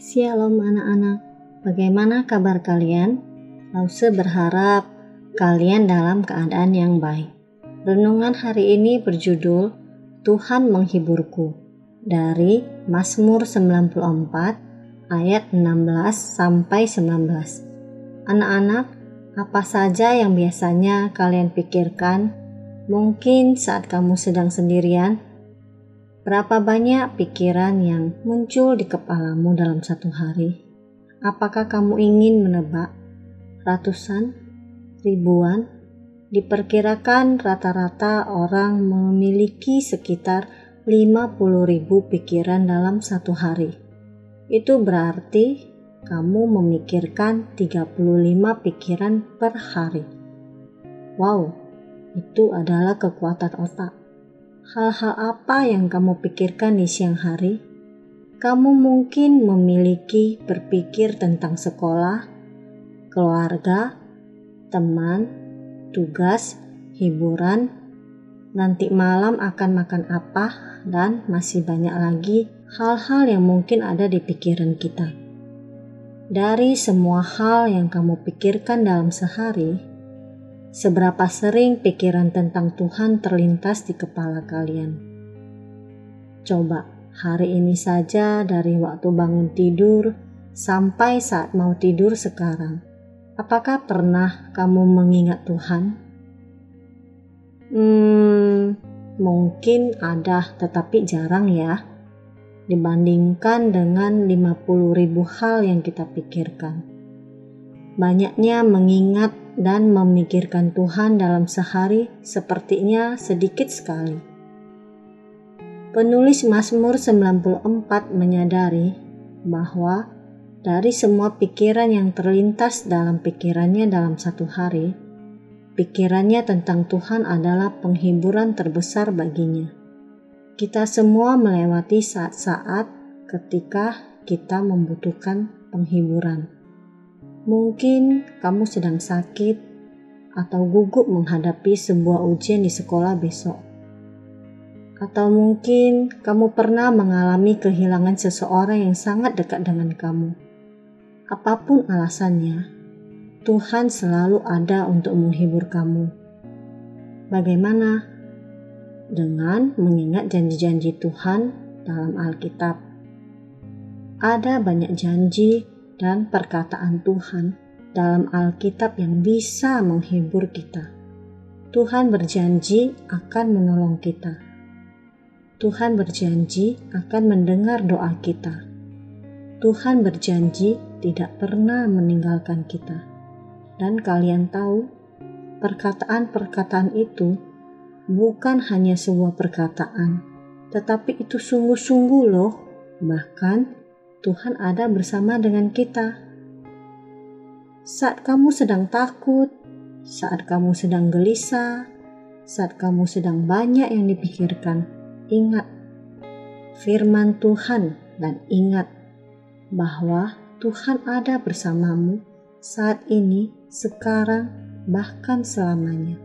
Shalom anak-anak, bagaimana kabar kalian? Lause berharap kalian dalam keadaan yang baik. Renungan hari ini berjudul Tuhan menghiburku dari Mazmur 94 ayat 16 sampai 19. Anak-anak, apa saja yang biasanya kalian pikirkan mungkin saat kamu sedang sendirian Berapa banyak pikiran yang muncul di kepalamu dalam satu hari? Apakah kamu ingin menebak ratusan, ribuan? Diperkirakan rata-rata orang memiliki sekitar 50 ribu pikiran dalam satu hari. Itu berarti kamu memikirkan 35 pikiran per hari. Wow, itu adalah kekuatan otak hal-hal apa yang kamu pikirkan di siang hari? Kamu mungkin memiliki berpikir tentang sekolah, keluarga, teman, tugas, hiburan, nanti malam akan makan apa, dan masih banyak lagi hal-hal yang mungkin ada di pikiran kita. Dari semua hal yang kamu pikirkan dalam sehari, Seberapa sering pikiran tentang Tuhan terlintas di kepala kalian? Coba hari ini saja dari waktu bangun tidur sampai saat mau tidur sekarang. Apakah pernah kamu mengingat Tuhan? Hmm, mungkin ada tetapi jarang ya. Dibandingkan dengan 50 ribu hal yang kita pikirkan. Banyaknya mengingat dan memikirkan Tuhan dalam sehari sepertinya sedikit sekali. Penulis Mazmur 94 menyadari bahwa dari semua pikiran yang terlintas dalam pikirannya dalam satu hari, pikirannya tentang Tuhan adalah penghiburan terbesar baginya. Kita semua melewati saat-saat ketika kita membutuhkan penghiburan. Mungkin kamu sedang sakit atau gugup menghadapi sebuah ujian di sekolah besok. Atau mungkin kamu pernah mengalami kehilangan seseorang yang sangat dekat dengan kamu. Apa pun alasannya, Tuhan selalu ada untuk menghibur kamu. Bagaimana? Dengan mengingat janji-janji Tuhan dalam Alkitab. Ada banyak janji dan perkataan Tuhan dalam Alkitab yang bisa menghibur kita. Tuhan berjanji akan menolong kita. Tuhan berjanji akan mendengar doa kita. Tuhan berjanji tidak pernah meninggalkan kita. Dan kalian tahu, perkataan-perkataan itu bukan hanya sebuah perkataan, tetapi itu sungguh-sungguh loh. Bahkan Tuhan ada bersama dengan kita. Saat kamu sedang takut, saat kamu sedang gelisah, saat kamu sedang banyak yang dipikirkan, ingat firman Tuhan dan ingat bahwa Tuhan ada bersamamu saat ini, sekarang, bahkan selamanya.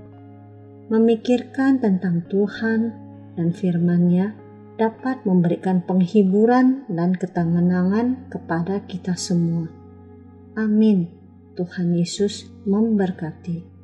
Memikirkan tentang Tuhan dan firman-Nya dapat memberikan penghiburan dan ketenangan kepada kita semua. Amin. Tuhan Yesus memberkati.